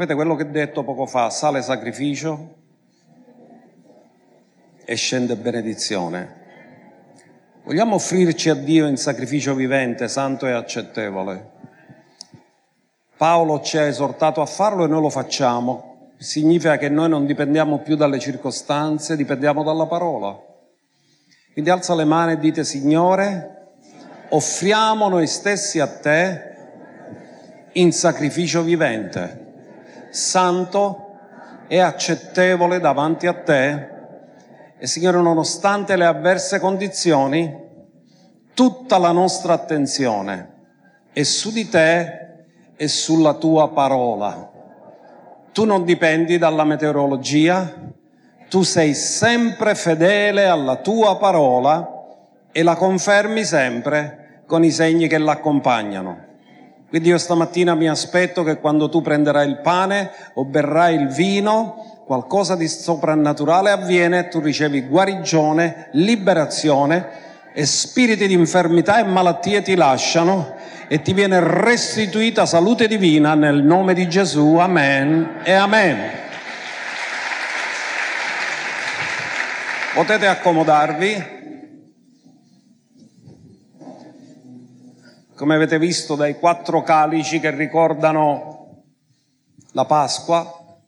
Sapete quello che ho detto poco fa, sale sacrificio e scende benedizione. Vogliamo offrirci a Dio in sacrificio vivente, santo e accettevole. Paolo ci ha esortato a farlo e noi lo facciamo. Significa che noi non dipendiamo più dalle circostanze, dipendiamo dalla parola. Quindi alza le mani e dite, Signore, offriamo noi stessi a te in sacrificio vivente santo e accettevole davanti a te. E Signore, nonostante le avverse condizioni, tutta la nostra attenzione è su di te e sulla tua parola. Tu non dipendi dalla meteorologia, tu sei sempre fedele alla tua parola e la confermi sempre con i segni che l'accompagnano. Quindi io stamattina mi aspetto che quando tu prenderai il pane o berrai il vino, qualcosa di soprannaturale avviene, tu ricevi guarigione, liberazione e spiriti di infermità e malattie ti lasciano e ti viene restituita salute divina nel nome di Gesù. Amen e amen. Potete accomodarvi. Come avete visto dai quattro calici che ricordano la Pasqua,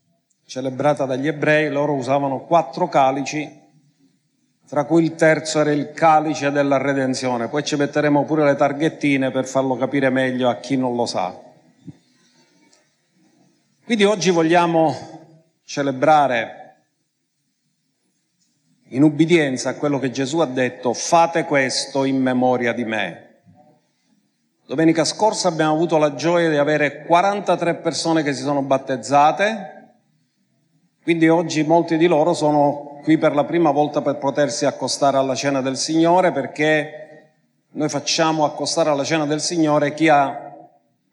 celebrata dagli ebrei, loro usavano quattro calici, tra cui il terzo era il calice della redenzione. Poi ci metteremo pure le targhettine per farlo capire meglio a chi non lo sa. Quindi oggi vogliamo celebrare in ubbidienza a quello che Gesù ha detto, fate questo in memoria di me. Domenica scorsa abbiamo avuto la gioia di avere 43 persone che si sono battezzate, quindi oggi molti di loro sono qui per la prima volta per potersi accostare alla cena del Signore perché noi facciamo accostare alla cena del Signore chi ha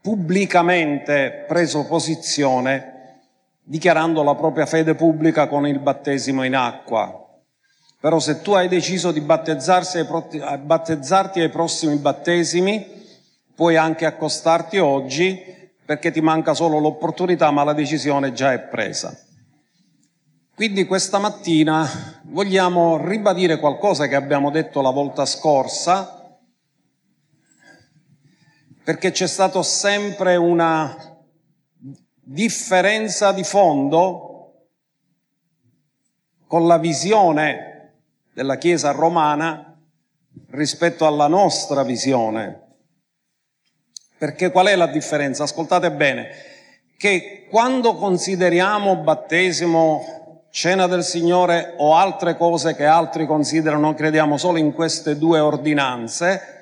pubblicamente preso posizione dichiarando la propria fede pubblica con il battesimo in acqua. Però se tu hai deciso di battezzarti ai prossimi battesimi, puoi anche accostarti oggi perché ti manca solo l'opportunità, ma la decisione già è presa. Quindi questa mattina vogliamo ribadire qualcosa che abbiamo detto la volta scorsa, perché c'è stata sempre una differenza di fondo con la visione della Chiesa romana rispetto alla nostra visione perché qual è la differenza? Ascoltate bene, che quando consideriamo battesimo, cena del Signore o altre cose che altri considerano, crediamo solo in queste due ordinanze,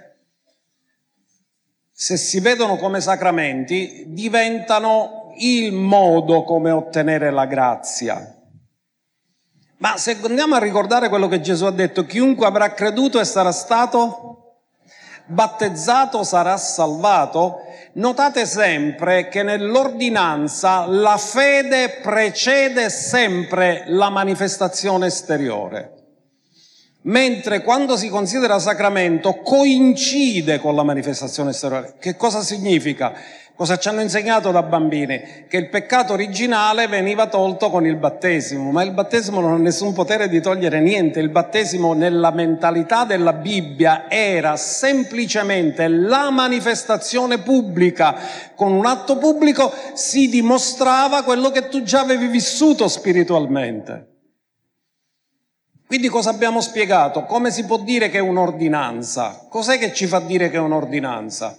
se si vedono come sacramenti, diventano il modo come ottenere la grazia. Ma se andiamo a ricordare quello che Gesù ha detto, chiunque avrà creduto e sarà stato battezzato sarà salvato, notate sempre che nell'ordinanza la fede precede sempre la manifestazione esteriore, mentre quando si considera sacramento coincide con la manifestazione esteriore. Che cosa significa? Cosa ci hanno insegnato da bambini? Che il peccato originale veniva tolto con il battesimo, ma il battesimo non ha nessun potere di togliere niente. Il battesimo nella mentalità della Bibbia era semplicemente la manifestazione pubblica. Con un atto pubblico si dimostrava quello che tu già avevi vissuto spiritualmente. Quindi cosa abbiamo spiegato? Come si può dire che è un'ordinanza? Cos'è che ci fa dire che è un'ordinanza?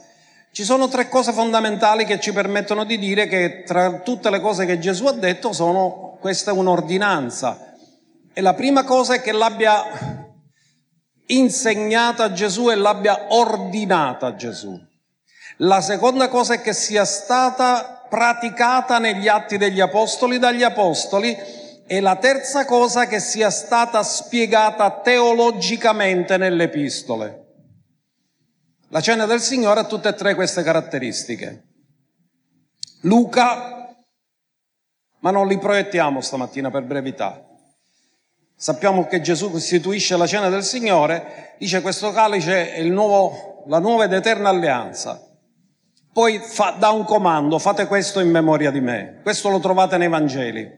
Ci sono tre cose fondamentali che ci permettono di dire che tra tutte le cose che Gesù ha detto sono, questa un'ordinanza. E la prima cosa è che l'abbia insegnata Gesù e l'abbia ordinata Gesù. La seconda cosa è che sia stata praticata negli atti degli apostoli dagli apostoli e la terza cosa è che sia stata spiegata teologicamente nelle epistole. La cena del Signore ha tutte e tre queste caratteristiche. Luca, ma non li proiettiamo stamattina per brevità. Sappiamo che Gesù istituisce la cena del Signore, dice questo calice è nuovo, la nuova ed eterna alleanza. poi fa, dà un comando, fate questo in memoria di me. Questo lo trovate nei Vangeli.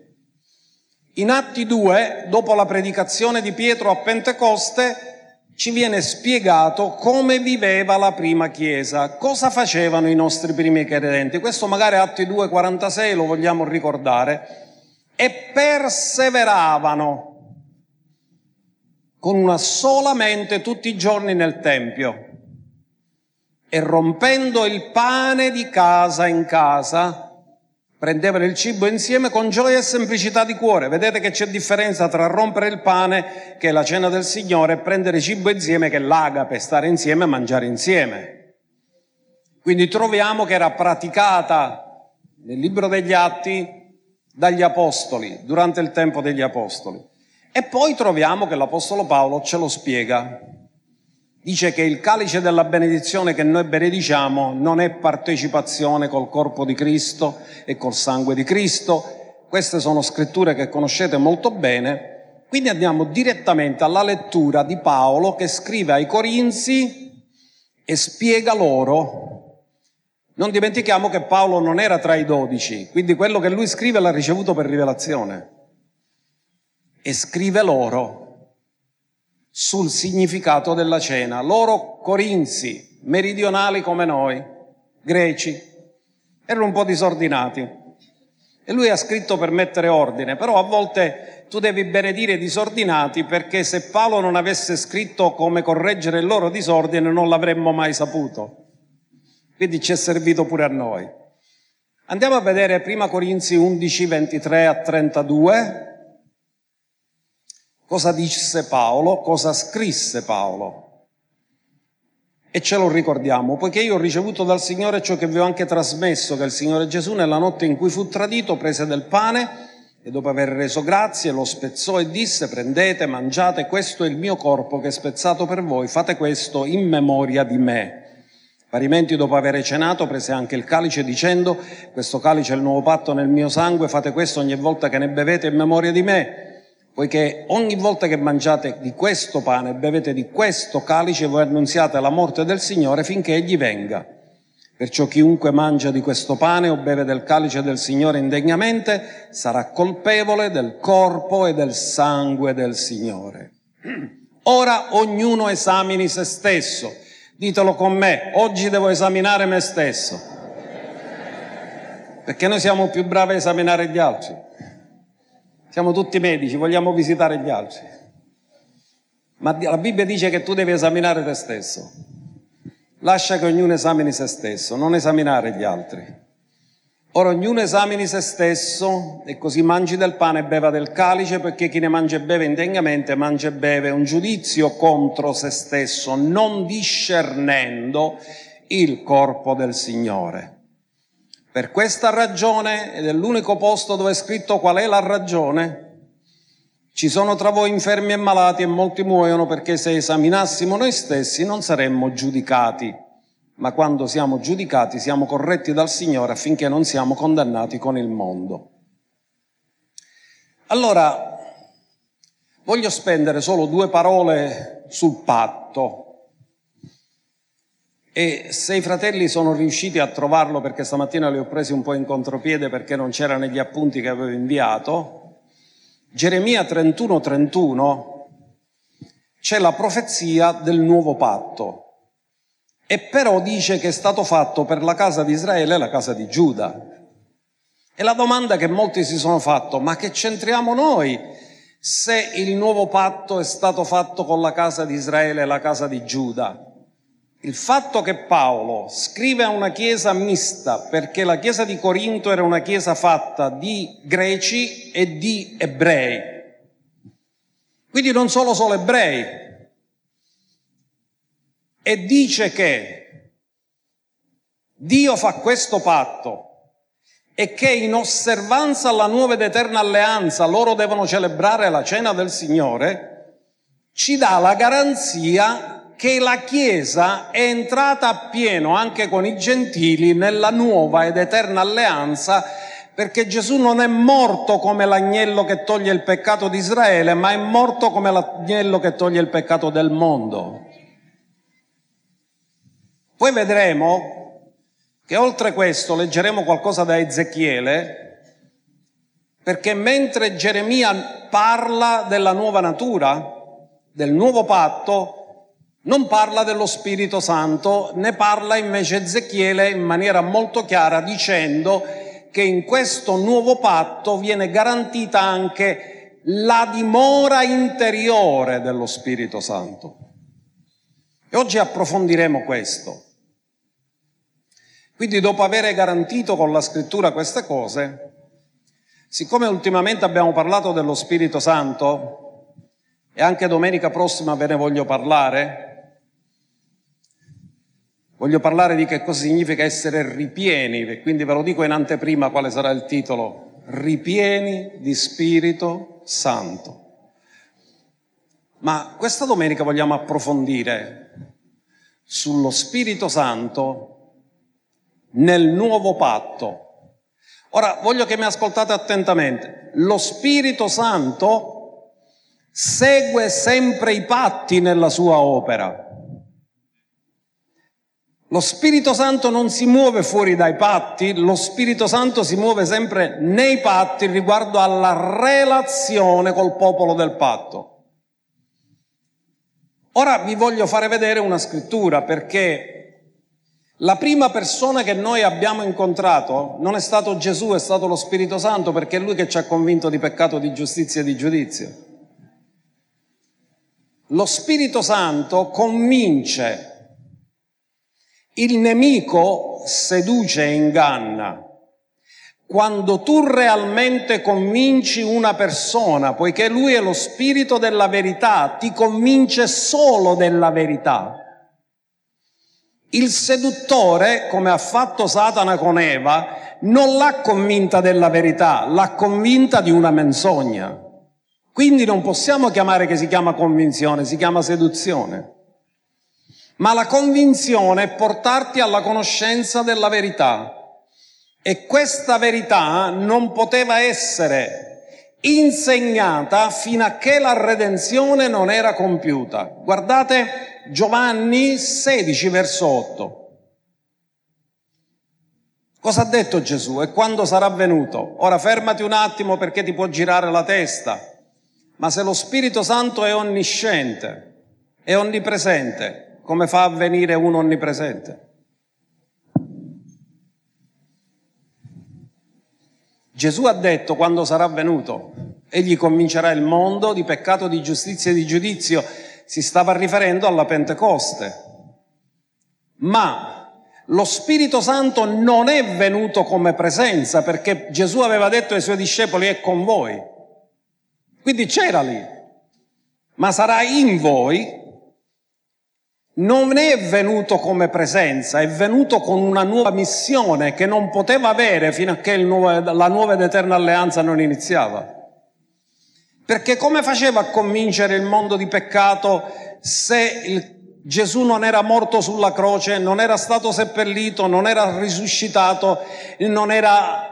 In Atti 2, dopo la predicazione di Pietro a Pentecoste, ci viene spiegato come viveva la prima Chiesa, cosa facevano i nostri primi credenti. Questo magari Atti 2,46 lo vogliamo ricordare. E perseveravano con una sola mente tutti i giorni nel Tempio e rompendo il pane di casa in casa, prendevano il cibo insieme con gioia e semplicità di cuore. Vedete che c'è differenza tra rompere il pane, che è la cena del Signore, e prendere cibo insieme, che è l'agape, stare insieme e mangiare insieme. Quindi troviamo che era praticata nel libro degli Atti dagli Apostoli, durante il tempo degli Apostoli. E poi troviamo che l'Apostolo Paolo ce lo spiega dice che il calice della benedizione che noi benediciamo non è partecipazione col corpo di Cristo e col sangue di Cristo. Queste sono scritture che conoscete molto bene. Quindi andiamo direttamente alla lettura di Paolo che scrive ai Corinzi e spiega loro. Non dimentichiamo che Paolo non era tra i dodici, quindi quello che lui scrive l'ha ricevuto per rivelazione. E scrive loro sul significato della cena. Loro corinzi, meridionali come noi, greci, erano un po' disordinati. E lui ha scritto per mettere ordine, però a volte tu devi benedire i disordinati perché se Paolo non avesse scritto come correggere il loro disordine non l'avremmo mai saputo. Quindi ci è servito pure a noi. Andiamo a vedere prima Corinzi 11, 23 a 32 cosa disse Paolo, cosa scrisse Paolo. E ce lo ricordiamo, poiché io ho ricevuto dal Signore ciò che vi ho anche trasmesso, che il Signore Gesù nella notte in cui fu tradito prese del pane e dopo aver reso grazie lo spezzò e disse prendete, mangiate, questo è il mio corpo che è spezzato per voi, fate questo in memoria di me. Parimenti dopo aver cenato prese anche il calice dicendo questo calice è il nuovo patto nel mio sangue, fate questo ogni volta che ne bevete in memoria di me poiché ogni volta che mangiate di questo pane e bevete di questo calice voi annunziate la morte del Signore finché egli venga. Perciò chiunque mangia di questo pane o beve del calice del Signore indegnamente sarà colpevole del corpo e del sangue del Signore. Ora ognuno esamini se stesso. Ditelo con me, oggi devo esaminare me stesso. Perché noi siamo più bravi a esaminare gli altri. Siamo tutti medici, vogliamo visitare gli altri. Ma la Bibbia dice che tu devi esaminare te stesso. Lascia che ognuno esamini se stesso, non esaminare gli altri. Ora ognuno esamini se stesso e così mangi del pane e beva del calice, perché chi ne mangia e beve indegnamente mangia e beve un giudizio contro se stesso, non discernendo il corpo del Signore. Per questa ragione, ed è l'unico posto dove è scritto qual è la ragione, ci sono tra voi infermi e malati e molti muoiono perché se esaminassimo noi stessi non saremmo giudicati, ma quando siamo giudicati siamo corretti dal Signore affinché non siamo condannati con il mondo. Allora, voglio spendere solo due parole sul patto e se i fratelli sono riusciti a trovarlo, perché stamattina li ho presi un po' in contropiede perché non c'era negli appunti che avevo inviato, Geremia 31, 31 c'è la profezia del nuovo patto. E però dice che è stato fatto per la casa di Israele e la casa di Giuda. E la domanda che molti si sono fatto, ma che c'entriamo noi se il nuovo patto è stato fatto con la casa di Israele e la casa di Giuda? Il fatto che Paolo scrive a una chiesa mista, perché la chiesa di Corinto era una chiesa fatta di greci e di ebrei, quindi non solo solo ebrei, e dice che Dio fa questo patto e che in osservanza alla nuova ed eterna alleanza loro devono celebrare la cena del Signore, ci dà la garanzia che la Chiesa è entrata appieno anche con i gentili nella nuova ed eterna alleanza perché Gesù non è morto come l'agnello che toglie il peccato di Israele, ma è morto come l'agnello che toglie il peccato del mondo. Poi vedremo che oltre questo leggeremo qualcosa da Ezechiele, perché mentre Geremia parla della nuova natura, del nuovo patto, non parla dello Spirito Santo, ne parla invece Ezechiele in maniera molto chiara dicendo che in questo nuovo patto viene garantita anche la dimora interiore dello Spirito Santo. E oggi approfondiremo questo. Quindi dopo aver garantito con la scrittura queste cose, siccome ultimamente abbiamo parlato dello Spirito Santo e anche domenica prossima ve ne voglio parlare, Voglio parlare di che cosa significa essere ripieni, quindi ve lo dico in anteprima quale sarà il titolo, ripieni di Spirito Santo. Ma questa domenica vogliamo approfondire sullo Spirito Santo nel nuovo patto. Ora voglio che mi ascoltate attentamente. Lo Spirito Santo segue sempre i patti nella sua opera. Lo Spirito Santo non si muove fuori dai patti, lo Spirito Santo si muove sempre nei patti riguardo alla relazione col popolo del patto. Ora vi voglio fare vedere una scrittura perché la prima persona che noi abbiamo incontrato non è stato Gesù, è stato lo Spirito Santo perché è lui che ci ha convinto di peccato, di giustizia e di giudizio. Lo Spirito Santo convince il nemico seduce e inganna. Quando tu realmente convinci una persona, poiché lui è lo spirito della verità, ti convince solo della verità. Il seduttore, come ha fatto Satana con Eva, non l'ha convinta della verità, l'ha convinta di una menzogna. Quindi non possiamo chiamare che si chiama convinzione, si chiama seduzione ma la convinzione è portarti alla conoscenza della verità. E questa verità non poteva essere insegnata fino a che la redenzione non era compiuta. Guardate Giovanni 16 verso 8. Cosa ha detto Gesù e quando sarà venuto? Ora fermati un attimo perché ti può girare la testa. Ma se lo Spirito Santo è onnisciente, è onnipresente, come fa a venire un onnipresente? Gesù ha detto quando sarà venuto, egli convincerà il mondo di peccato, di giustizia e di giudizio. Si stava riferendo alla Pentecoste. Ma lo Spirito Santo non è venuto come presenza perché Gesù aveva detto ai suoi discepoli è con voi. Quindi c'era lì, ma sarà in voi non è venuto come presenza, è venuto con una nuova missione che non poteva avere fino a che nuovo, la nuova ed eterna alleanza non iniziava. Perché come faceva a convincere il mondo di peccato se il, Gesù non era morto sulla croce, non era stato seppellito, non era risuscitato, non, era,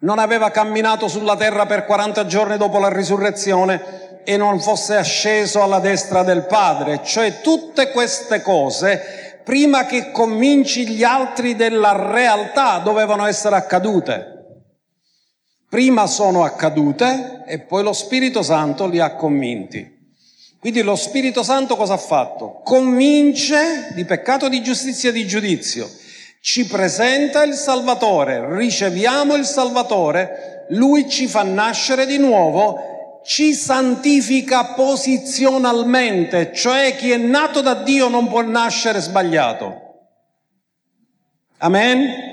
non aveva camminato sulla terra per 40 giorni dopo la risurrezione? E non fosse asceso alla destra del Padre, cioè tutte queste cose, prima che convinci gli altri della realtà, dovevano essere accadute. Prima sono accadute e poi lo Spirito Santo li ha convinti. Quindi lo Spirito Santo cosa ha fatto? Convince di peccato, di giustizia e di giudizio. Ci presenta il Salvatore, riceviamo il Salvatore, lui ci fa nascere di nuovo ci santifica posizionalmente, cioè chi è nato da Dio non può nascere sbagliato. Amen?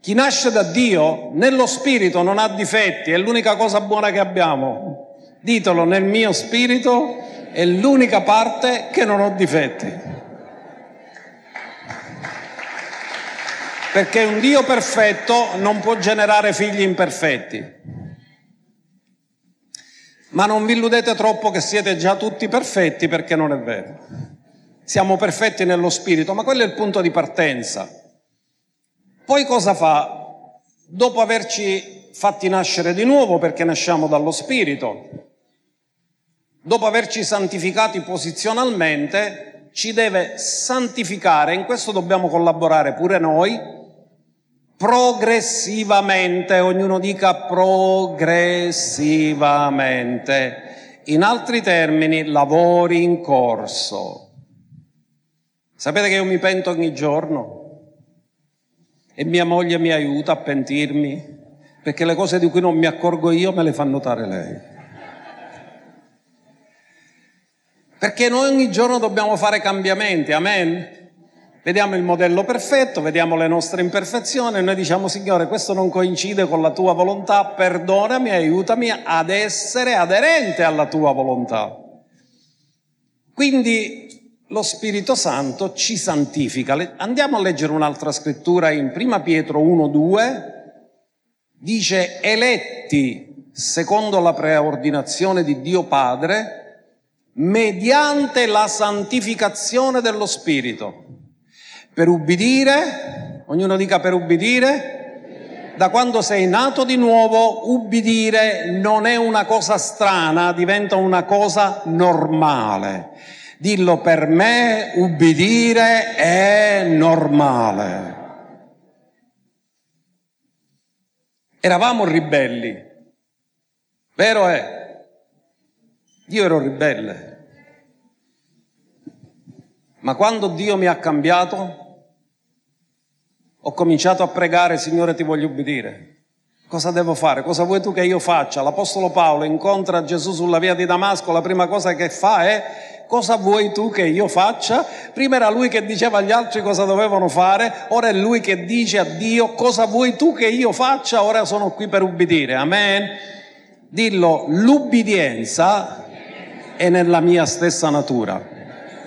Chi nasce da Dio nello spirito non ha difetti, è l'unica cosa buona che abbiamo. Ditelo, nel mio spirito è l'unica parte che non ho difetti. Perché un Dio perfetto non può generare figli imperfetti. Ma non vi illudete troppo che siete già tutti perfetti perché non è vero. Siamo perfetti nello spirito, ma quello è il punto di partenza. Poi cosa fa? Dopo averci fatti nascere di nuovo perché nasciamo dallo spirito, dopo averci santificati posizionalmente, ci deve santificare, in questo dobbiamo collaborare pure noi, progressivamente, ognuno dica progressivamente, in altri termini lavori in corso. Sapete che io mi pento ogni giorno e mia moglie mi aiuta a pentirmi perché le cose di cui non mi accorgo io me le fa notare lei. Perché noi ogni giorno dobbiamo fare cambiamenti, amen? Vediamo il modello perfetto, vediamo le nostre imperfezioni e noi diciamo Signore questo non coincide con la tua volontà, perdonami, aiutami ad essere aderente alla tua volontà. Quindi lo Spirito Santo ci santifica. Andiamo a leggere un'altra scrittura in 1 Pietro 1, 2 dice eletti secondo la preordinazione di Dio Padre mediante la santificazione dello Spirito. Per ubbidire, ognuno dica per ubbidire, da quando sei nato di nuovo, ubbidire non è una cosa strana, diventa una cosa normale. Dillo per me, ubbidire è normale. Eravamo ribelli, vero è? Io ero ribelle. Ma quando Dio mi ha cambiato, ho cominciato a pregare, Signore ti voglio ubbidire. Cosa devo fare? Cosa vuoi tu che io faccia? L'Apostolo Paolo incontra Gesù sulla via di Damasco, la prima cosa che fa è cosa vuoi tu che io faccia? Prima era lui che diceva agli altri cosa dovevano fare, ora è lui che dice a Dio cosa vuoi tu che io faccia? Ora sono qui per ubbidire. Amen. Dillo, l'ubbidienza è nella mia stessa natura.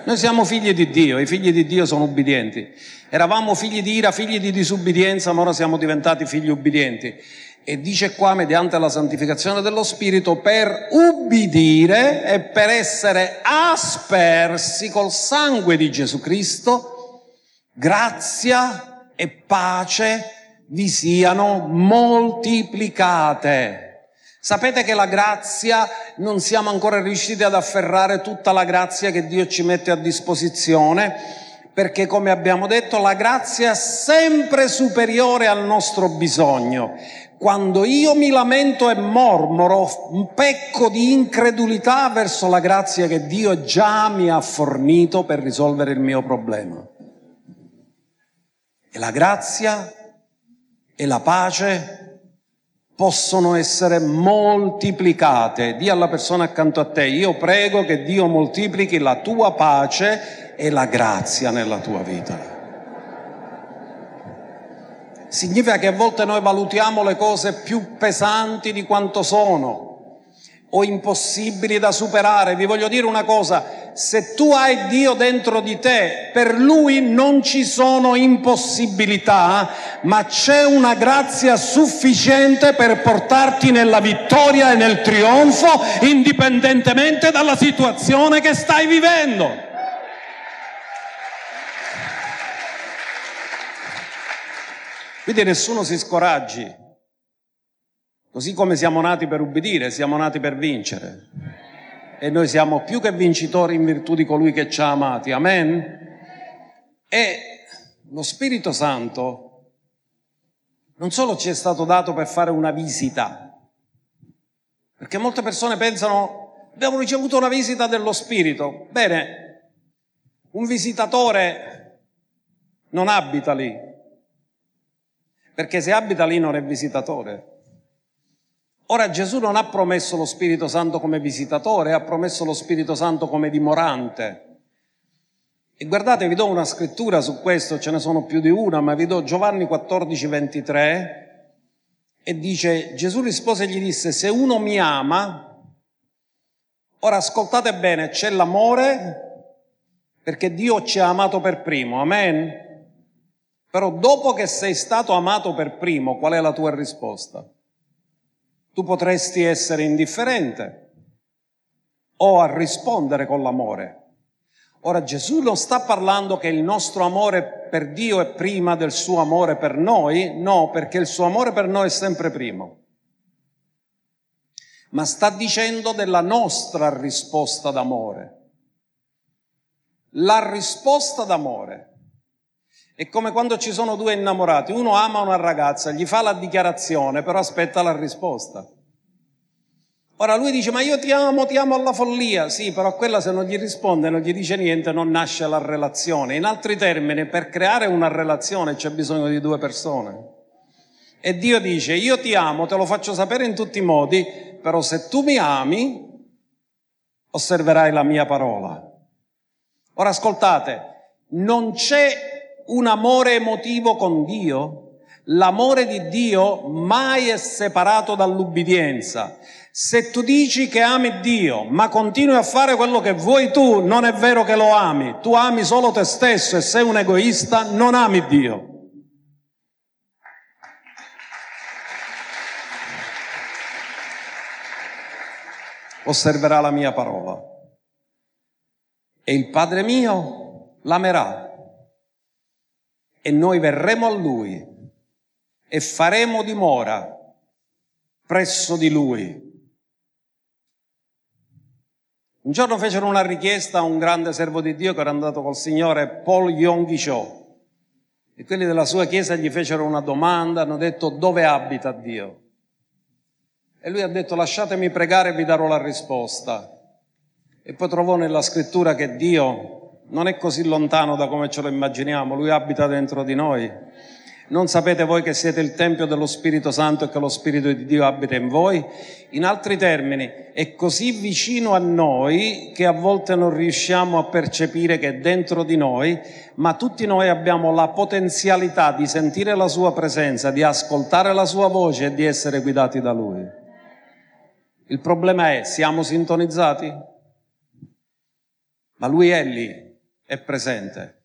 Noi siamo figli di Dio, i figli di Dio sono ubbidienti. Eravamo figli di ira, figli di disubbidienza, ma ora siamo diventati figli ubbidienti e dice qua mediante la santificazione dello Spirito per ubbidire e per essere aspersi col sangue di Gesù Cristo, grazia e pace vi siano moltiplicate. Sapete che la grazia non siamo ancora riusciti ad afferrare tutta la grazia che Dio ci mette a disposizione perché come abbiamo detto la grazia è sempre superiore al nostro bisogno quando io mi lamento e mormoro, pecco di incredulità verso la grazia che Dio già mi ha fornito per risolvere il mio problema. E la grazia e la pace possono essere moltiplicate. Dì alla persona accanto a te, io prego che Dio moltiplichi la tua pace e la grazia nella tua vita. Significa che a volte noi valutiamo le cose più pesanti di quanto sono o impossibili da superare. Vi voglio dire una cosa, se tu hai Dio dentro di te, per Lui non ci sono impossibilità, ma c'è una grazia sufficiente per portarti nella vittoria e nel trionfo, indipendentemente dalla situazione che stai vivendo. Quindi nessuno si scoraggi. Così come siamo nati per ubbidire, siamo nati per vincere. E noi siamo più che vincitori in virtù di colui che ci ha amati. Amen? E lo Spirito Santo non solo ci è stato dato per fare una visita, perché molte persone pensano abbiamo ricevuto una visita dello Spirito. Bene, un visitatore non abita lì, perché se abita lì non è visitatore. Ora Gesù non ha promesso lo Spirito Santo come visitatore, ha promesso lo Spirito Santo come dimorante. E guardate, vi do una scrittura su questo, ce ne sono più di una, ma vi do Giovanni 14, 23, e dice, Gesù rispose e gli disse, se uno mi ama, ora ascoltate bene, c'è l'amore perché Dio ci ha amato per primo, amen? Però dopo che sei stato amato per primo, qual è la tua risposta? Tu potresti essere indifferente o a rispondere con l'amore. Ora Gesù non sta parlando che il nostro amore per Dio è prima del suo amore per noi, no, perché il suo amore per noi è sempre primo. Ma sta dicendo della nostra risposta d'amore. la risposta d'amore. È come quando ci sono due innamorati, uno ama una ragazza, gli fa la dichiarazione, però aspetta la risposta. Ora lui dice, ma io ti amo, ti amo alla follia. Sì, però quella se non gli risponde, non gli dice niente, non nasce la relazione. In altri termini, per creare una relazione c'è bisogno di due persone. E Dio dice, io ti amo, te lo faccio sapere in tutti i modi, però se tu mi ami, osserverai la mia parola. Ora ascoltate, non c'è un amore emotivo con Dio. L'amore di Dio mai è separato dall'ubbidienza. Se tu dici che ami Dio, ma continui a fare quello che vuoi tu, non è vero che lo ami. Tu ami solo te stesso e sei un egoista, non ami Dio. Osserverà la mia parola e il Padre mio l'amerà e noi verremo a Lui e faremo dimora presso di Lui. Un giorno fecero una richiesta a un grande servo di Dio che era andato col Signore, Paul Yonggi Cho, e quelli della sua chiesa gli fecero una domanda, hanno detto dove abita Dio? E lui ha detto lasciatemi pregare e vi darò la risposta. E poi trovò nella scrittura che Dio non è così lontano da come ce lo immaginiamo, Lui abita dentro di noi. Non sapete voi che siete il Tempio dello Spirito Santo e che lo Spirito di Dio abita in voi? In altri termini, è così vicino a noi che a volte non riusciamo a percepire che è dentro di noi, ma tutti noi abbiamo la potenzialità di sentire la Sua presenza, di ascoltare la Sua voce e di essere guidati da Lui. Il problema è, siamo sintonizzati? ma lui è lì, è presente.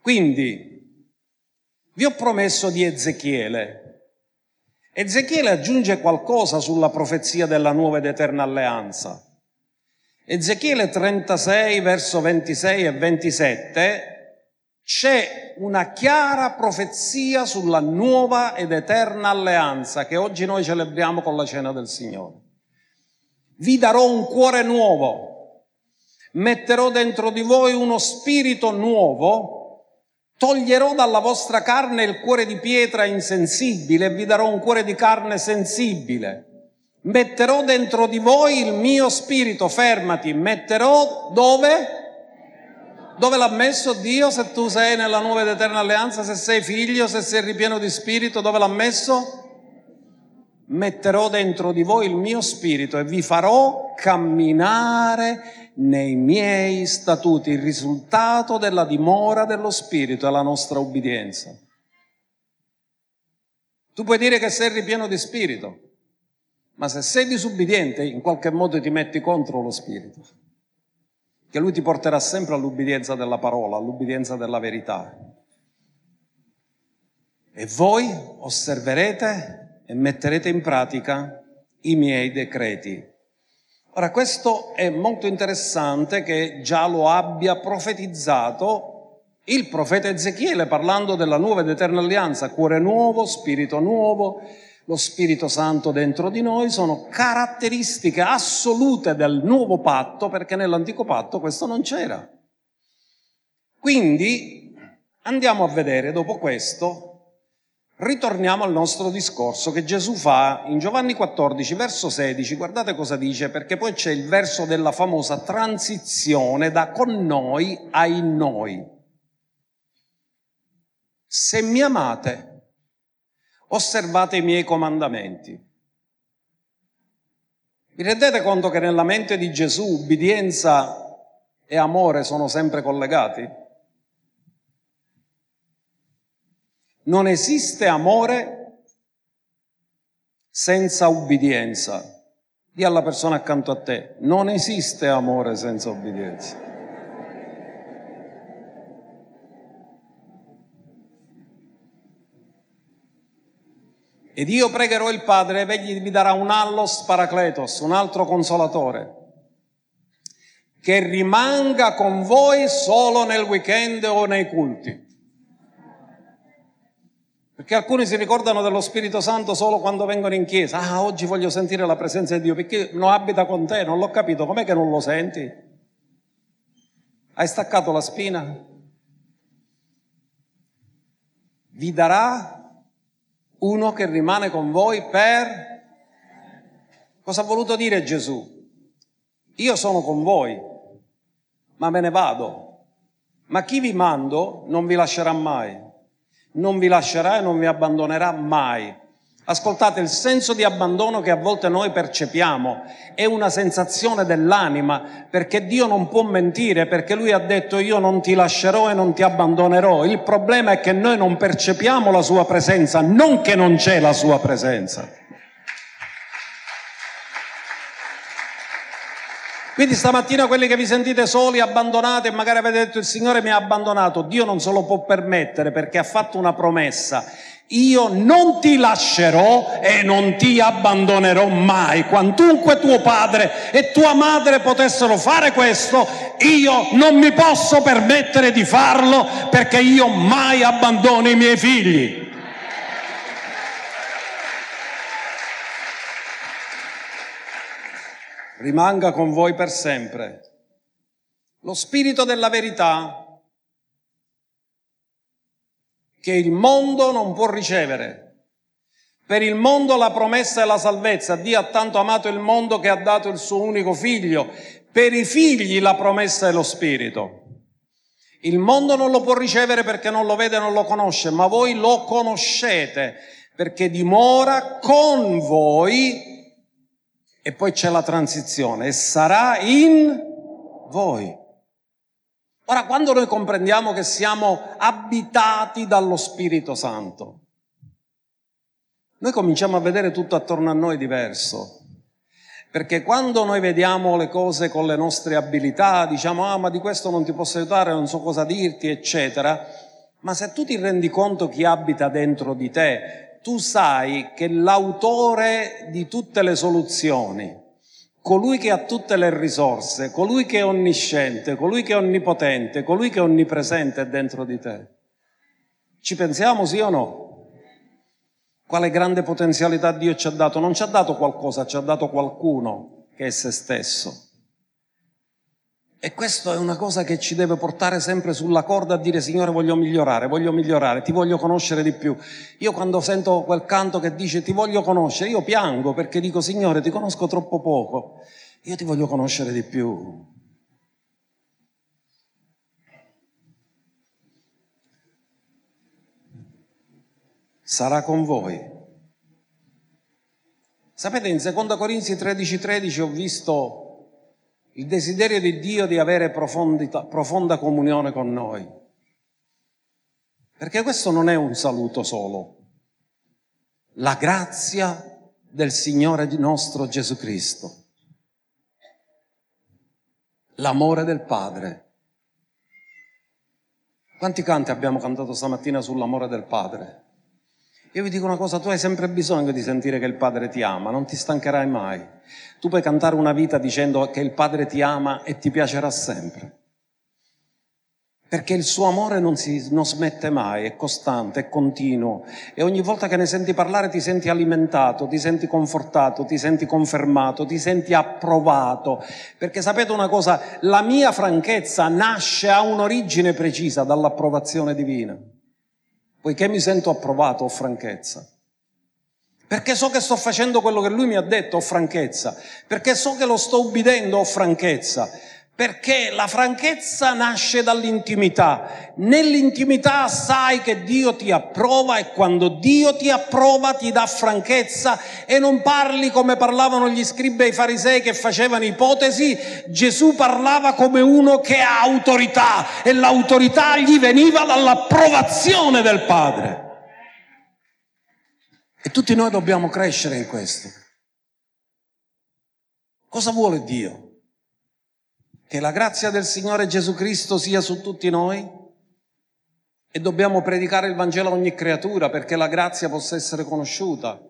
Quindi, vi ho promesso di Ezechiele. Ezechiele aggiunge qualcosa sulla profezia della nuova ed eterna alleanza. Ezechiele 36, verso 26 e 27, c'è una chiara profezia sulla nuova ed eterna alleanza che oggi noi celebriamo con la cena del Signore. Vi darò un cuore nuovo metterò dentro di voi uno spirito nuovo, toglierò dalla vostra carne il cuore di pietra insensibile e vi darò un cuore di carne sensibile. Metterò dentro di voi il mio spirito, fermati, metterò dove? Dove l'ha messo Dio se tu sei nella nuova ed eterna alleanza, se sei figlio, se sei ripieno di spirito, dove l'ha messo? Metterò dentro di voi il mio spirito e vi farò camminare nei miei statuti, il risultato della dimora dello Spirito è la nostra obbedienza. Tu puoi dire che sei ripieno di Spirito, ma se sei disubbidiente in qualche modo ti metti contro lo Spirito, che Lui ti porterà sempre all'ubbidienza della parola, all'ubbidienza della verità. E voi osserverete e metterete in pratica i miei decreti Ora, questo è molto interessante che già lo abbia profetizzato il profeta Ezechiele parlando della nuova ed eterna alleanza, cuore nuovo, spirito nuovo, lo Spirito Santo dentro di noi, sono caratteristiche assolute del nuovo patto perché nell'antico patto questo non c'era. Quindi andiamo a vedere dopo questo Ritorniamo al nostro discorso che Gesù fa in Giovanni 14, verso 16. Guardate cosa dice, perché poi c'è il verso della famosa transizione da con noi a in noi. Se mi amate, osservate i miei comandamenti. Vi rendete conto che nella mente di Gesù ubbidienza e amore sono sempre collegati? Non esiste amore senza ubbidienza. Dì alla persona accanto a te, non esiste amore senza ubbidienza. Ed io pregherò il Padre ed egli vi darà un allos paracletos, un altro consolatore, che rimanga con voi solo nel weekend o nei culti. Perché alcuni si ricordano dello Spirito Santo solo quando vengono in chiesa. Ah, oggi voglio sentire la presenza di Dio, perché non abita con te, non l'ho capito, com'è che non lo senti? Hai staccato la spina? Vi darà uno che rimane con voi per... Cosa ha voluto dire Gesù? Io sono con voi, ma me ne vado. Ma chi vi mando non vi lascerà mai, non vi lascerà e non vi abbandonerà mai. Ascoltate, il senso di abbandono che a volte noi percepiamo è una sensazione dell'anima, perché Dio non può mentire, perché Lui ha detto io non ti lascerò e non ti abbandonerò. Il problema è che noi non percepiamo la Sua presenza, non che non c'è la Sua presenza. Quindi stamattina quelli che vi sentite soli, abbandonati e magari avete detto il Signore mi ha abbandonato, Dio non se lo può permettere perché ha fatto una promessa. Io non ti lascerò e non ti abbandonerò mai. Quantunque tuo padre e tua madre potessero fare questo, io non mi posso permettere di farlo perché io mai abbandono i miei figli. Rimanga con voi per sempre. Lo spirito della verità che il mondo non può ricevere. Per il mondo la promessa è la salvezza. Dio ha tanto amato il mondo che ha dato il suo unico figlio. Per i figli la promessa è lo spirito. Il mondo non lo può ricevere perché non lo vede non lo conosce, ma voi lo conoscete perché dimora con voi e poi c'è la transizione e sarà in voi. Ora, quando noi comprendiamo che siamo abitati dallo Spirito Santo, noi cominciamo a vedere tutto attorno a noi diverso. Perché quando noi vediamo le cose con le nostre abilità, diciamo, ah, ma di questo non ti posso aiutare, non so cosa dirti, eccetera, ma se tu ti rendi conto chi abita dentro di te, tu sai che l'autore di tutte le soluzioni, colui che ha tutte le risorse, colui che è onnisciente, colui che è onnipotente, colui che è onnipresente dentro di te. Ci pensiamo sì o no? Quale grande potenzialità Dio ci ha dato? Non ci ha dato qualcosa, ci ha dato qualcuno che è se stesso. E questo è una cosa che ci deve portare sempre sulla corda a dire Signore voglio migliorare, voglio migliorare, ti voglio conoscere di più. Io quando sento quel canto che dice ti voglio conoscere, io piango perché dico Signore ti conosco troppo poco, io ti voglio conoscere di più. Sarà con voi. Sapete, in 2 Corinzi 13:13 13 ho visto il desiderio di Dio di avere profonda comunione con noi. Perché questo non è un saluto solo. La grazia del Signore nostro Gesù Cristo. L'amore del Padre. Quanti canti abbiamo cantato stamattina sull'amore del Padre? Io vi dico una cosa, tu hai sempre bisogno di sentire che il Padre ti ama, non ti stancherai mai. Tu puoi cantare una vita dicendo che il Padre ti ama e ti piacerà sempre. Perché il suo amore non, si, non smette mai, è costante, è continuo e ogni volta che ne senti parlare ti senti alimentato, ti senti confortato, ti senti confermato, ti senti approvato. Perché sapete una cosa, la mia franchezza nasce a un'origine precisa dall'approvazione divina poiché mi sento approvato, ho franchezza. Perché so che sto facendo quello che lui mi ha detto, ho franchezza. Perché so che lo sto ubbidendo, ho franchezza. Perché la franchezza nasce dall'intimità. Nell'intimità sai che Dio ti approva e quando Dio ti approva ti dà franchezza e non parli come parlavano gli scribi e i farisei che facevano ipotesi. Gesù parlava come uno che ha autorità e l'autorità gli veniva dall'approvazione del Padre. E tutti noi dobbiamo crescere in questo. Cosa vuole Dio? Che la grazia del Signore Gesù Cristo sia su tutti noi e dobbiamo predicare il Vangelo a ogni creatura perché la grazia possa essere conosciuta.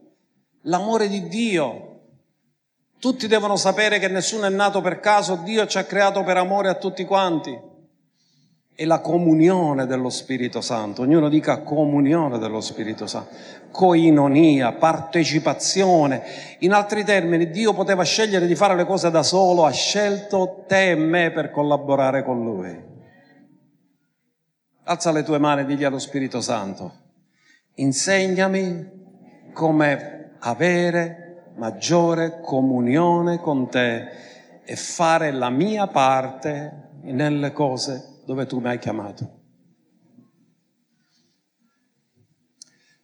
L'amore di Dio. Tutti devono sapere che nessuno è nato per caso, Dio ci ha creato per amore a tutti quanti e la comunione dello Spirito Santo. Ognuno dica comunione dello Spirito Santo, coinonia, partecipazione. In altri termini, Dio poteva scegliere di fare le cose da solo, ha scelto te e me per collaborare con Lui. Alza le tue mani e digli allo Spirito Santo, insegnami come avere maggiore comunione con te e fare la mia parte nelle cose dove tu mi hai chiamato.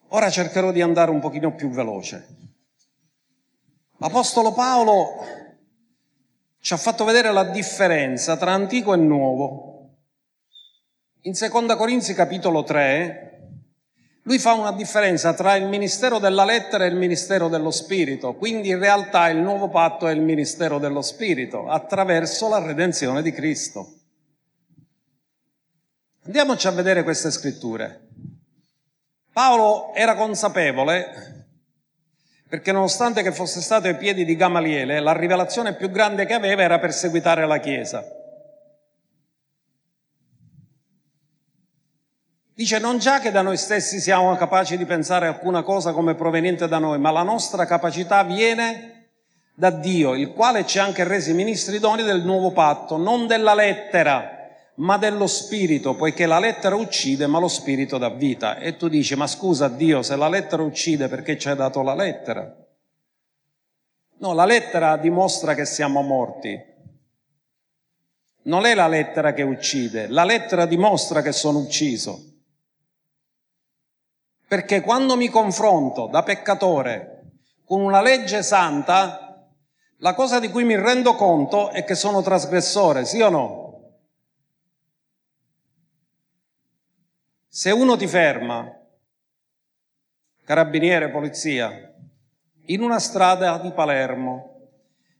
Ora cercherò di andare un pochino più veloce. L'Apostolo Paolo ci ha fatto vedere la differenza tra antico e nuovo. In Seconda Corinzi capitolo 3 lui fa una differenza tra il ministero della lettera e il ministero dello spirito, quindi in realtà il nuovo patto è il ministero dello spirito attraverso la redenzione di Cristo. Andiamoci a vedere queste scritture. Paolo era consapevole, perché nonostante che fosse stato ai piedi di Gamaliele, la rivelazione più grande che aveva era perseguitare la Chiesa. Dice non già che da noi stessi siamo capaci di pensare alcuna cosa come proveniente da noi, ma la nostra capacità viene da Dio, il quale ci ha anche resi ministri idoni del nuovo patto, non della lettera, ma dello spirito, poiché la lettera uccide, ma lo spirito dà vita. E tu dici, ma scusa Dio, se la lettera uccide, perché ci hai dato la lettera? No, la lettera dimostra che siamo morti. Non è la lettera che uccide, la lettera dimostra che sono ucciso. Perché quando mi confronto da peccatore con una legge santa, la cosa di cui mi rendo conto è che sono trasgressore, sì o no? Se uno ti ferma, carabiniere, polizia, in una strada di Palermo,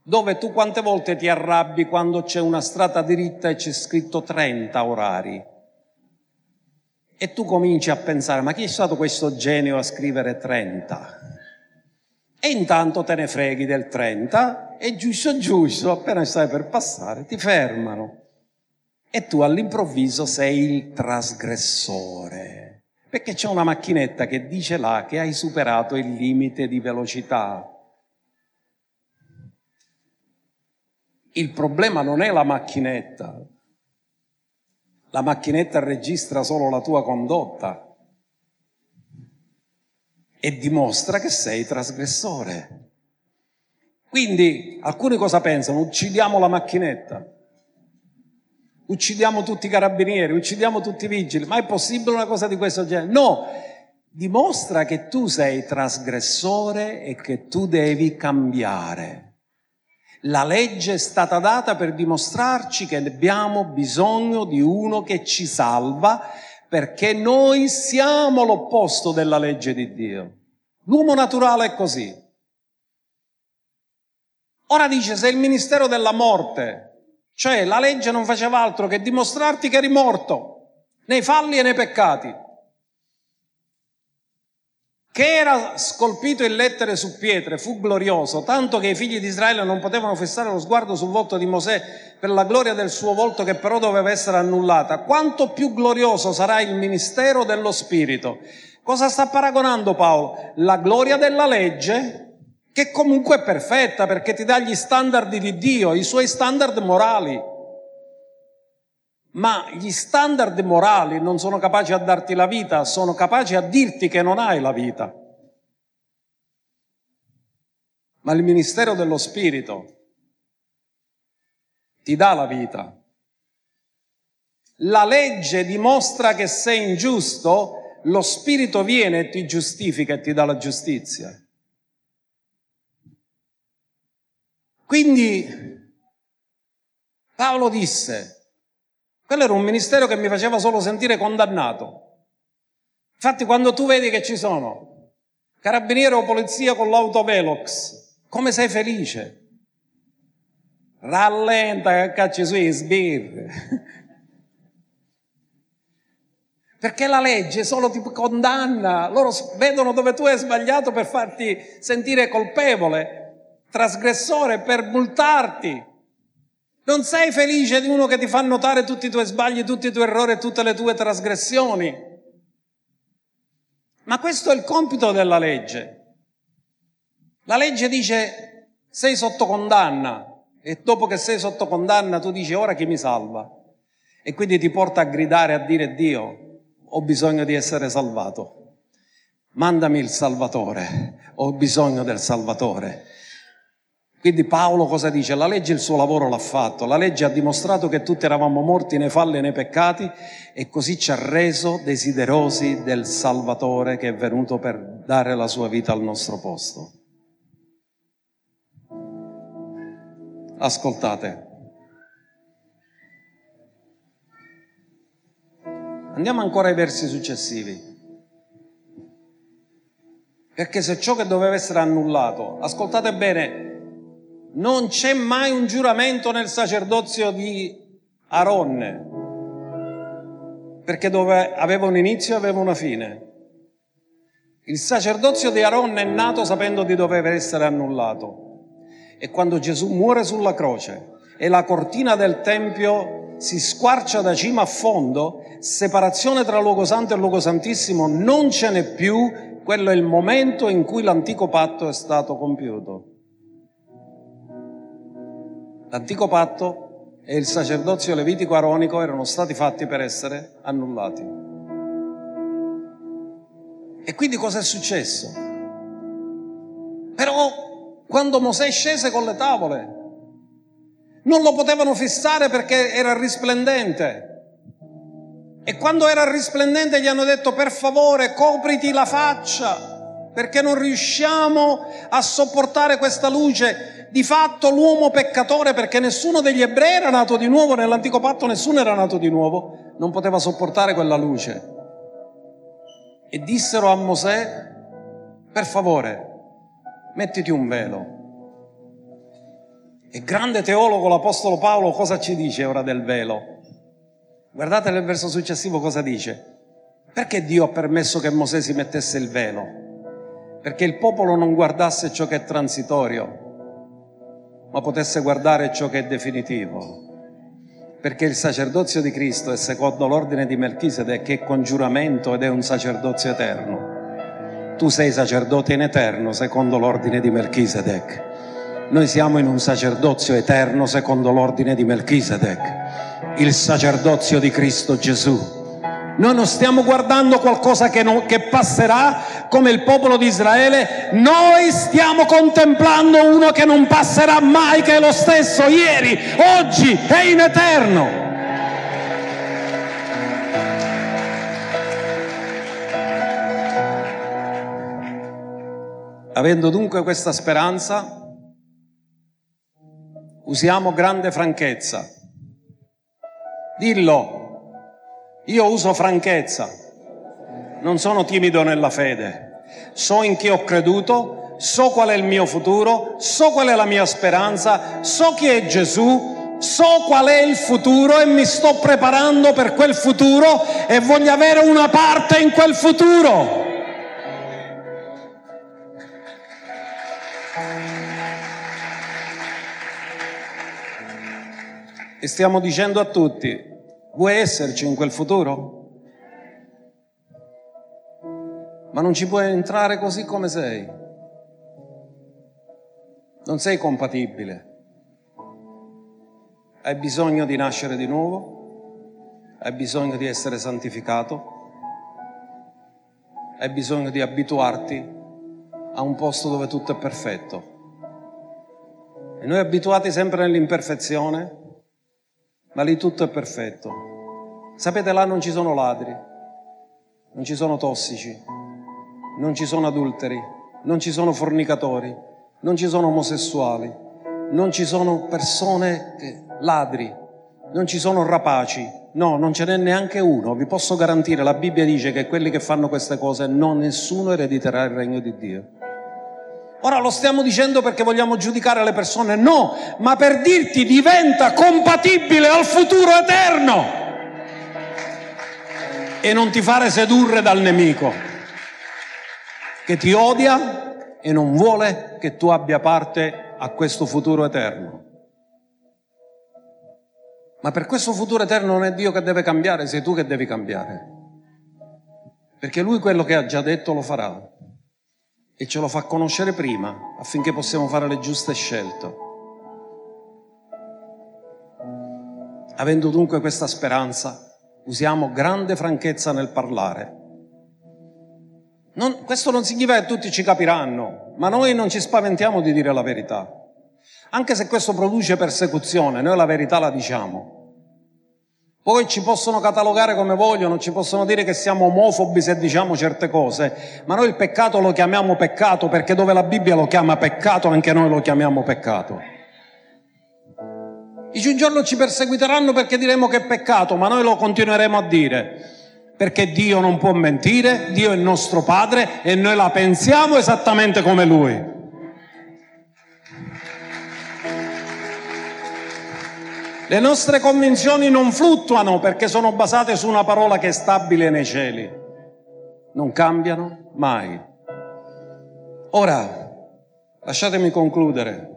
dove tu quante volte ti arrabbi quando c'è una strada diritta e c'è scritto 30 orari, e tu cominci a pensare, ma chi è stato questo genio a scrivere 30? E intanto te ne freghi del 30 e giusto giusto, appena stai per passare, ti fermano e tu all'improvviso sei il trasgressore, perché c'è una macchinetta che dice là che hai superato il limite di velocità. Il problema non è la macchinetta, la macchinetta registra solo la tua condotta e dimostra che sei trasgressore. Quindi alcuni cosa pensano? Uccidiamo la macchinetta uccidiamo tutti i carabinieri, uccidiamo tutti i vigili, ma è possibile una cosa di questo genere? No, dimostra che tu sei trasgressore e che tu devi cambiare. La legge è stata data per dimostrarci che abbiamo bisogno di uno che ci salva perché noi siamo l'opposto della legge di Dio. L'uomo naturale è così. Ora dice, se il ministero della morte cioè la legge non faceva altro che dimostrarti che eri morto nei falli e nei peccati. Che era scolpito in lettere su pietre, fu glorioso, tanto che i figli di Israele non potevano fissare lo sguardo sul volto di Mosè per la gloria del suo volto che però doveva essere annullata. Quanto più glorioso sarà il ministero dello Spirito. Cosa sta paragonando Paolo? La gloria della legge che comunque è perfetta perché ti dà gli standard di Dio, i suoi standard morali. Ma gli standard morali non sono capaci a darti la vita, sono capaci a dirti che non hai la vita. Ma il ministero dello Spirito ti dà la vita. La legge dimostra che sei ingiusto, lo Spirito viene e ti giustifica e ti dà la giustizia. Quindi Paolo disse, quello era un ministero che mi faceva solo sentire condannato. Infatti quando tu vedi che ci sono carabinieri o polizia con l'autovelox, come sei felice? Rallenta che cacci sui sbirri. Perché la legge solo ti condanna, loro vedono dove tu hai sbagliato per farti sentire colpevole trasgressore per multarti. Non sei felice di uno che ti fa notare tutti i tuoi sbagli, tutti i tuoi errori, tutte le tue trasgressioni. Ma questo è il compito della legge. La legge dice sei sotto condanna e dopo che sei sotto condanna tu dici ora chi mi salva? E quindi ti porta a gridare, a dire Dio, ho bisogno di essere salvato. Mandami il Salvatore, ho bisogno del Salvatore. Quindi Paolo cosa dice? La legge il suo lavoro l'ha fatto, la legge ha dimostrato che tutti eravamo morti nei falli e nei peccati e così ci ha reso desiderosi del Salvatore che è venuto per dare la sua vita al nostro posto. Ascoltate. Andiamo ancora ai versi successivi. Perché se ciò che doveva essere annullato, ascoltate bene, non c'è mai un giuramento nel sacerdozio di Aronne, perché dove aveva un inizio aveva una fine. Il sacerdozio di Aronne è nato sapendo di dover essere annullato. E quando Gesù muore sulla croce e la cortina del Tempio si squarcia da cima a fondo, separazione tra luogo santo e luogo santissimo non ce n'è più, quello è il momento in cui l'antico patto è stato compiuto. L'antico patto e il sacerdozio levitico aronico erano stati fatti per essere annullati. E quindi cosa è successo? Però quando Mosè scese con le tavole, non lo potevano fissare perché era risplendente. E quando era risplendente gli hanno detto per favore copriti la faccia perché non riusciamo a sopportare questa luce di fatto l'uomo peccatore, perché nessuno degli ebrei era nato di nuovo, nell'antico patto nessuno era nato di nuovo, non poteva sopportare quella luce. E dissero a Mosè, per favore, mettiti un velo. E grande teologo l'Apostolo Paolo cosa ci dice ora del velo? Guardate nel verso successivo cosa dice. Perché Dio ha permesso che Mosè si mettesse il velo? Perché il popolo non guardasse ciò che è transitorio, ma potesse guardare ciò che è definitivo. Perché il sacerdozio di Cristo è secondo l'ordine di Melchisedec che è congiuramento ed è un sacerdozio eterno. Tu sei sacerdote in eterno secondo l'ordine di Melchisedec. Noi siamo in un sacerdozio eterno secondo l'ordine di Melchisedec, il sacerdozio di Cristo Gesù noi non stiamo guardando qualcosa che, non, che passerà come il popolo di Israele, noi stiamo contemplando uno che non passerà mai, che è lo stesso ieri, oggi e in eterno. Avendo dunque questa speranza, usiamo grande franchezza. Dillo, io uso franchezza, non sono timido nella fede, so in chi ho creduto, so qual è il mio futuro, so qual è la mia speranza, so chi è Gesù, so qual è il futuro e mi sto preparando per quel futuro e voglio avere una parte in quel futuro. E stiamo dicendo a tutti, Vuoi esserci in quel futuro? Ma non ci puoi entrare così come sei. Non sei compatibile. Hai bisogno di nascere di nuovo, hai bisogno di essere santificato, hai bisogno di abituarti a un posto dove tutto è perfetto. E noi abituati sempre nell'imperfezione, ma lì tutto è perfetto. Sapete, là non ci sono ladri, non ci sono tossici, non ci sono adulteri, non ci sono fornicatori, non ci sono omosessuali, non ci sono persone che, ladri, non ci sono rapaci, no, non ce n'è neanche uno. Vi posso garantire, la Bibbia dice che quelli che fanno queste cose, non nessuno erediterà il regno di Dio. Ora lo stiamo dicendo perché vogliamo giudicare le persone? No, ma per dirti diventa compatibile al futuro eterno e non ti fare sedurre dal nemico che ti odia e non vuole che tu abbia parte a questo futuro eterno. Ma per questo futuro eterno non è Dio che deve cambiare, sei tu che devi cambiare. Perché Lui quello che ha già detto lo farà e ce lo fa conoscere prima affinché possiamo fare le giuste scelte. Avendo dunque questa speranza, usiamo grande franchezza nel parlare. Non, questo non significa che tutti ci capiranno, ma noi non ci spaventiamo di dire la verità. Anche se questo produce persecuzione, noi la verità la diciamo. Poi ci possono catalogare come vogliono, ci possono dire che siamo omofobi se diciamo certe cose, ma noi il peccato lo chiamiamo peccato perché dove la Bibbia lo chiama peccato, anche noi lo chiamiamo peccato. I un giorno ci perseguiteranno perché diremo che è peccato, ma noi lo continueremo a dire. Perché Dio non può mentire, Dio è il nostro Padre e noi la pensiamo esattamente come Lui. Le nostre convinzioni non fluttuano perché sono basate su una parola che è stabile nei cieli. Non cambiano mai. Ora, lasciatemi concludere.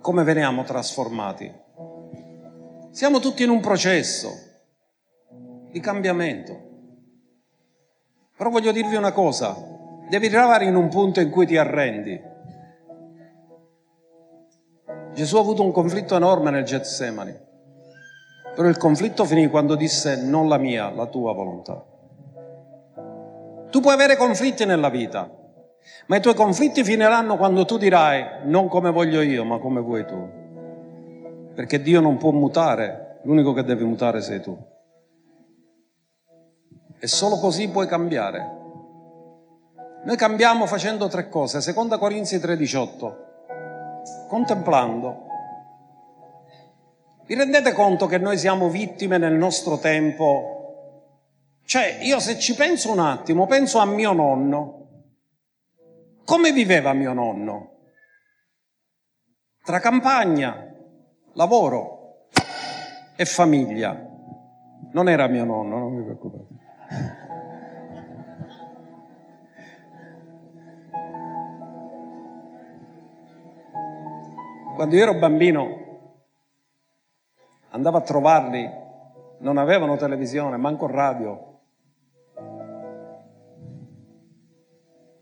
Come veniamo trasformati? Siamo tutti in un processo di cambiamento. Però voglio dirvi una cosa, devi arrivare in un punto in cui ti arrendi. Gesù ha avuto un conflitto enorme nel Getsemani, però il conflitto finì quando disse non la mia, la tua volontà. Tu puoi avere conflitti nella vita, ma i tuoi conflitti finiranno quando tu dirai non come voglio io, ma come vuoi tu. Perché Dio non può mutare, l'unico che deve mutare sei tu. E solo così puoi cambiare. Noi cambiamo facendo tre cose. Seconda Corinzi 3:18 contemplando. Vi rendete conto che noi siamo vittime nel nostro tempo? Cioè, io se ci penso un attimo, penso a mio nonno. Come viveva mio nonno? Tra campagna, lavoro e famiglia. Non era mio nonno, non vi preoccupate. Quando io ero bambino andavo a trovarli, non avevano televisione, manco radio.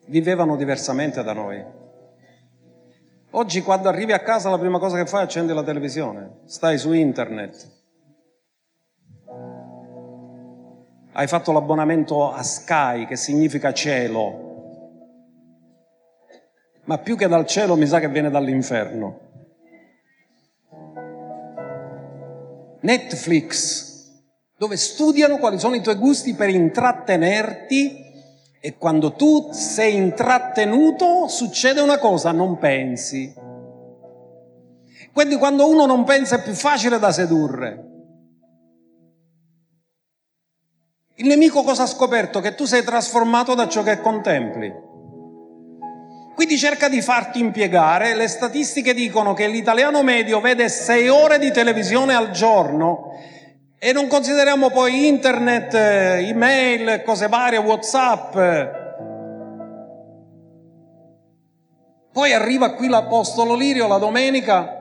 Vivevano diversamente da noi. Oggi quando arrivi a casa la prima cosa che fai è accendi la televisione, stai su internet. Hai fatto l'abbonamento a Sky, che significa cielo. Ma più che dal cielo mi sa che viene dall'inferno. Netflix, dove studiano quali sono i tuoi gusti per intrattenerti e quando tu sei intrattenuto succede una cosa, non pensi. Quindi quando uno non pensa è più facile da sedurre. Il nemico cosa ha scoperto? Che tu sei trasformato da ciò che contempli. Quindi cerca di farti impiegare. Le statistiche dicono che l'italiano medio vede sei ore di televisione al giorno e non consideriamo poi internet, eh, email, cose varie, whatsapp. Poi arriva qui l'Apostolo Lirio la domenica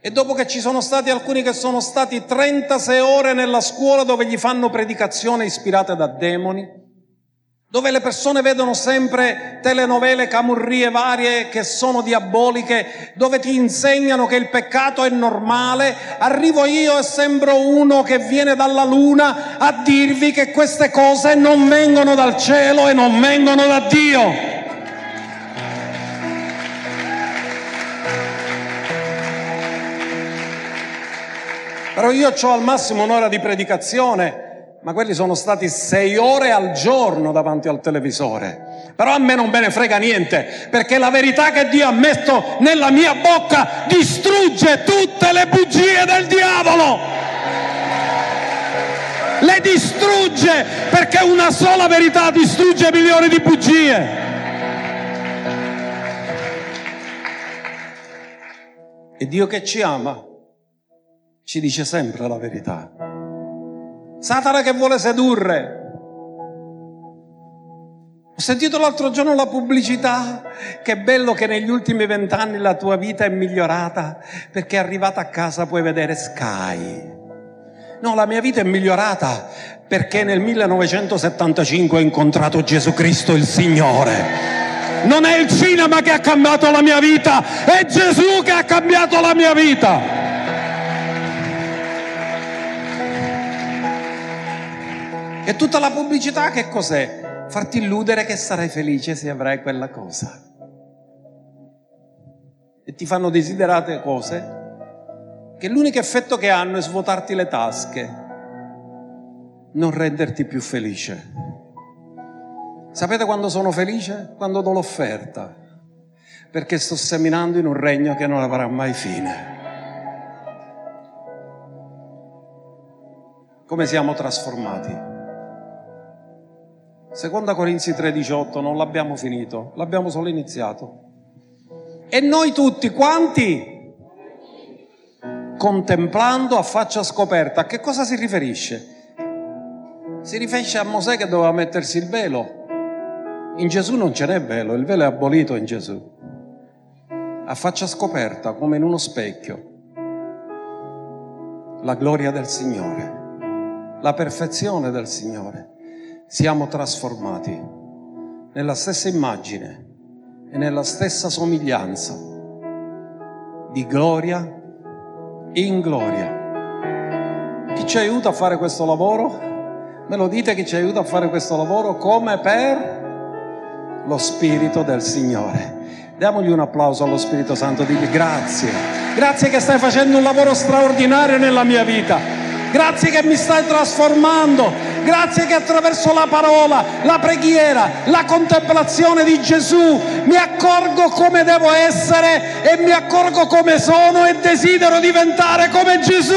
e dopo che ci sono stati alcuni che sono stati 36 ore nella scuola dove gli fanno predicazione ispirate da demoni, dove le persone vedono sempre telenovele, camurrie varie che sono diaboliche, dove ti insegnano che il peccato è normale, arrivo io e sembro uno che viene dalla luna a dirvi che queste cose non vengono dal cielo e non vengono da Dio. Però io ho al massimo un'ora di predicazione ma quelli sono stati sei ore al giorno davanti al televisore. Però a me non me ne frega niente, perché la verità che Dio ha messo nella mia bocca distrugge tutte le bugie del diavolo. Le distrugge perché una sola verità distrugge milioni di bugie. E Dio che ci ama ci dice sempre la verità. Satana che vuole sedurre. Ho sentito l'altro giorno la pubblicità, che bello che negli ultimi vent'anni la tua vita è migliorata perché arrivata a casa puoi vedere Sky. No, la mia vita è migliorata perché nel 1975 ho incontrato Gesù Cristo il Signore. Non è il cinema che ha cambiato la mia vita, è Gesù che ha cambiato la mia vita. E tutta la pubblicità che cos'è? Farti illudere che sarai felice se avrai quella cosa. E ti fanno desiderate cose che l'unico effetto che hanno è svuotarti le tasche, non renderti più felice. Sapete quando sono felice? Quando do l'offerta, perché sto seminando in un regno che non avrà mai fine. Come siamo trasformati? Seconda Corinzi 3:18 non l'abbiamo finito, l'abbiamo solo iniziato. E noi tutti quanti? contemplando a faccia scoperta. A che cosa si riferisce? Si riferisce a Mosè che doveva mettersi il velo. In Gesù non ce n'è velo, il velo è abolito in Gesù. A faccia scoperta, come in uno specchio. La gloria del Signore, la perfezione del Signore. Siamo trasformati nella stessa immagine e nella stessa somiglianza di gloria in gloria. Chi ci aiuta a fare questo lavoro? Me lo dite chi ci aiuta a fare questo lavoro? Come per lo Spirito del Signore. Diamogli un applauso allo Spirito Santo, digli grazie. Grazie che stai facendo un lavoro straordinario nella mia vita. Grazie che mi stai trasformando. Grazie che attraverso la parola, la preghiera, la contemplazione di Gesù mi accorgo come devo essere e mi accorgo come sono e desidero diventare come Gesù.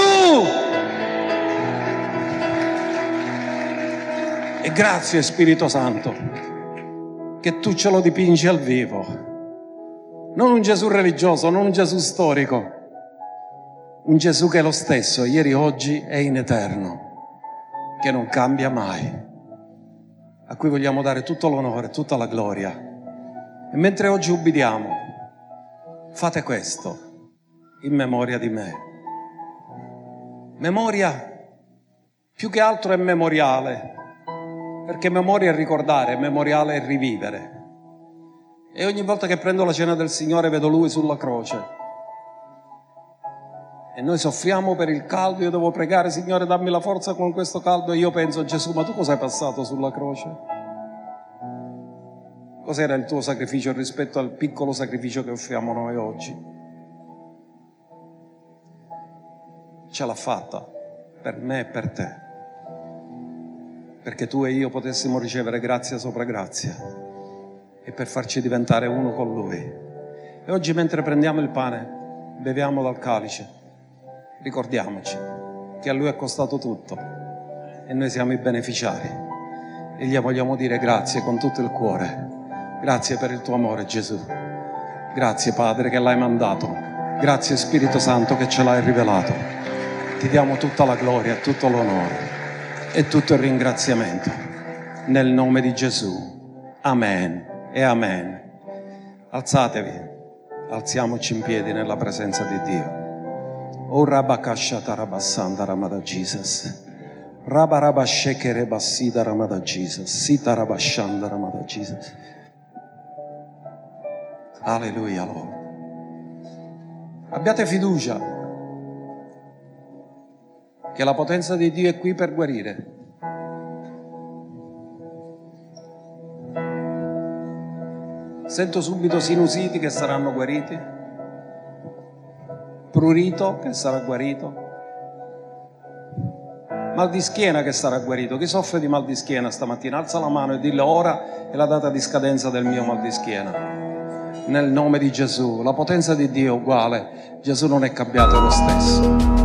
E grazie Spirito Santo che tu ce lo dipingi al vivo. Non un Gesù religioso, non un Gesù storico, un Gesù che è lo stesso, ieri, oggi e in eterno che non cambia mai, a cui vogliamo dare tutto l'onore, tutta la gloria. E mentre oggi ubbidiamo, fate questo in memoria di me. Memoria più che altro è memoriale, perché memoria è ricordare, memoriale è rivivere. E ogni volta che prendo la cena del Signore vedo Lui sulla croce e noi soffriamo per il caldo, io devo pregare, Signore, dammi la forza con questo caldo, e io penso, Gesù, ma tu cosa hai passato sulla croce? Cos'era il tuo sacrificio rispetto al piccolo sacrificio che offriamo noi oggi? Ce l'ha fatta per me e per te, perché tu e io potessimo ricevere grazia sopra grazia e per farci diventare uno con Lui. E oggi mentre prendiamo il pane, beviamo dal calice ricordiamoci che a Lui è costato tutto e noi siamo i beneficiari e gli vogliamo dire grazie con tutto il cuore. Grazie per il tuo amore Gesù. Grazie Padre che l'hai mandato. Grazie Spirito Santo che ce l'hai rivelato. Ti diamo tutta la gloria, tutto l'onore e tutto il ringraziamento. Nel nome di Gesù. Amen e amen. Alzatevi, alziamoci in piedi nella presenza di Dio. O Rabakashata Rabasanda Ramada Jesus. Rabaraba Shekere Basida Ramada Jesus. Sita Rabashanda Ramada Jesus. Alleluia, Lord. Abbiate fiducia che la potenza di Dio è qui per guarire. Sento subito sinusiti che saranno guariti prurito che sarà guarito, mal di schiena che sarà guarito. Chi soffre di mal di schiena stamattina alza la mano e dillo ora è la data di scadenza del mio mal di schiena. Nel nome di Gesù, la potenza di Dio è uguale, Gesù non è cambiato, lo stesso.